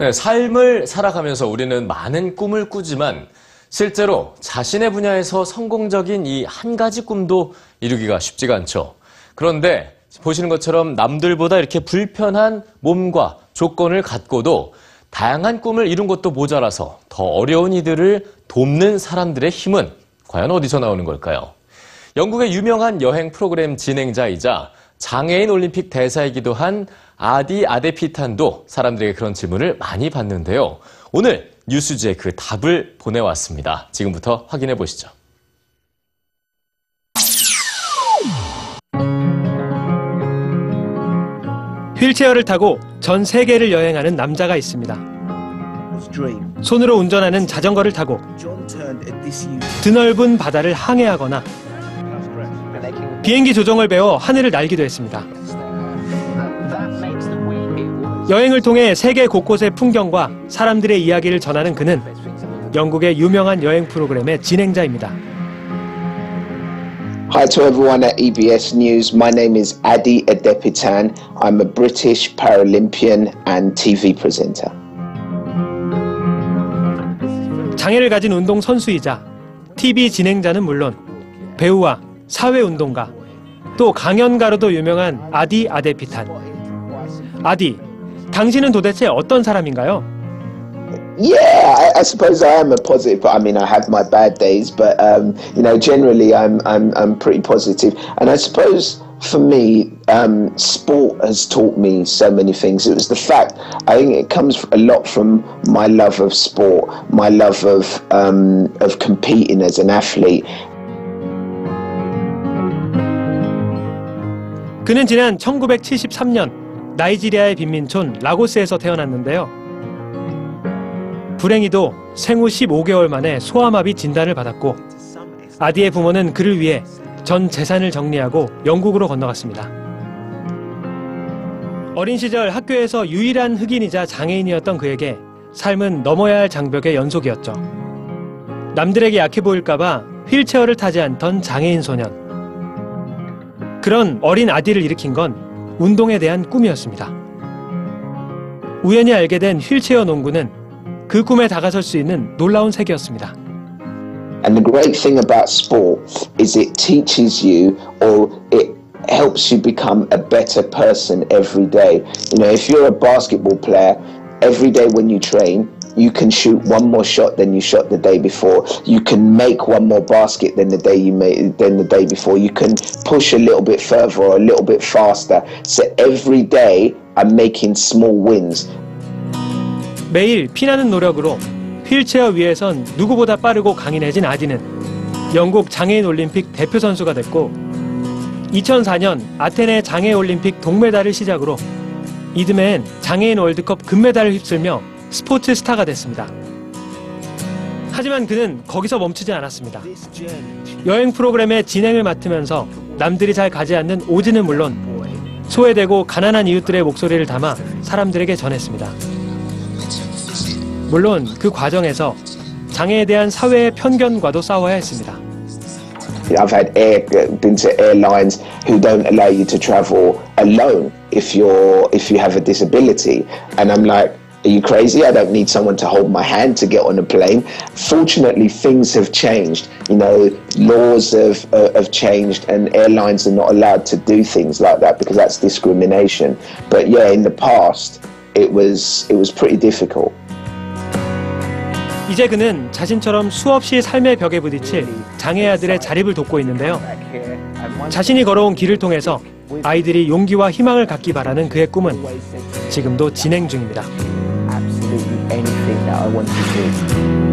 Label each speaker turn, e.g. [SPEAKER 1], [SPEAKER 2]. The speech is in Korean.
[SPEAKER 1] 네, 삶을 살아가면서 우리는 많은 꿈을 꾸지만 실제로 자신의 분야에서 성공적인 이 한 가지 꿈도 이루기가 쉽지가 않죠. 그런데 보시는 것처럼 남들보다 이렇게 불편한 몸과 조건을 갖고도 다양한 꿈을 이룬 것도 모자라서 더 어려운 이들을 돕는 사람들의 힘은 과연 어디서 나오는 걸까요? 영국의 유명한 여행 프로그램 진행자이자 장애인 올림픽 대사이기도 한 아디 아데피탄도 사람들에게 그런 질문을 많이 받는데요. 오늘 뉴스지에 그 답을 보내왔습니다. 지금부터 확인해 보시죠.
[SPEAKER 2] 휠체어를 타고 전 세계를 여행하는 남자가 있습니다. 손으로 운전하는 자전거를 타고. 드넓은 바다를 항해하거나 비행기 조종을 배워 하늘을 날기도 했습니다. 여행을 통해 세계 곳곳의 풍경과 사람들의 이야기를 전하는 그는 영국의 유명한 여행 프로그램의 진행자입니다.
[SPEAKER 3] Hi to everyone at EBS News. My name is Adi Adepitan. I'm a British Paralympian and TV presenter.
[SPEAKER 2] 장애를 가진 운동 선수이자 TV 진행자는 물론 배우와 사회 운동가 또 강연가로도 유명한 아디 아데피탄. 아디, 당신은 도대체 어떤 사람인가요?
[SPEAKER 3] Yeah, I, I suppose I am a positive. I mean, I have my bad days, but um, you know, generally, I'm I'm I'm pretty positive. And I suppose for me, um, sport has taught me so many things. It was the fact I think it comes a lot from my love of sport, my love of um, of competing as an athlete,
[SPEAKER 2] 그는 지난 1973년 나이지리아의 빈민촌 라고스에서 태어났는데요. 불행히도 생후 15개월 만에 소아마비 진단을 받았고 아디의 부모는 그를 위해 전 재산을 정리하고 영국으로 건너갔습니다. 어린 시절 학교에서 유일한 흑인이자 장애인이었던 그에게 삶은 넘어야 할 장벽의 연속이었죠. 남들에게 약해 보일까봐 휠체어를 타지 않던 장애인 소년. 그런 어린 아디를 일으킨 건 운동에 대한 꿈이었습니다. 우연히 알게 된 휠체어 농구는 그 꿈에 다가설 수 있는 놀라운 세계였습니다.
[SPEAKER 3] And the great thing about sport is it teaches you or it helps you become a better person every day. You know, if you're a basketball player, every day when you train, you can shoot one more shot than you shot the day before. You can make one more basket than the day you made than the day before. You can push a little bit further or a little bit faster. So every day I'm making small wins.
[SPEAKER 2] 매일 피나는 노력으로 휠체어 위에선 누구보다 빠르고 강인해진 아디는 영국 장애인 올림픽 대표 선수가 됐고 2004년 아테네 장애 올림픽 동메달을 시작으로 이듬해엔 장애인 월드컵 금메달을 휩쓸며 스포츠 스타가 됐습니다. 하지만 그는 거기서 멈추지 않았습니다. 여행 프로그램의 진행을 맡으면서 남들이 잘 가지 않는 오지는 물론 소외되고 가난한 이웃들의 목소리를 담아 사람들에게 전했습니다. 물론 그 과정에서 장애에 대한 사회의 편견과도 싸워야 했습니다.
[SPEAKER 3] I've had air been to airlines who don't allow you to travel alone if you're if you have a disability, and I'm like. Are you crazy? I don't need someone to hold my hand to get on a plane. Fortunately, things have changed. You know, laws have uh, have changed, and airlines are not allowed to do things like that because that's discrimination. But yeah, in the past, it was it was pretty difficult.
[SPEAKER 2] 이제 그는 자신처럼 수없이 삶의 벽에 부딪힐 장애 아들의 자립을 돕고 있는데요. 자신이 걸어온 길을 통해서 아이들이 용기와 희망을 갖기 바라는 그의 꿈은 지금도 진행 중입니다.
[SPEAKER 4] Absolutely anything that I want to do.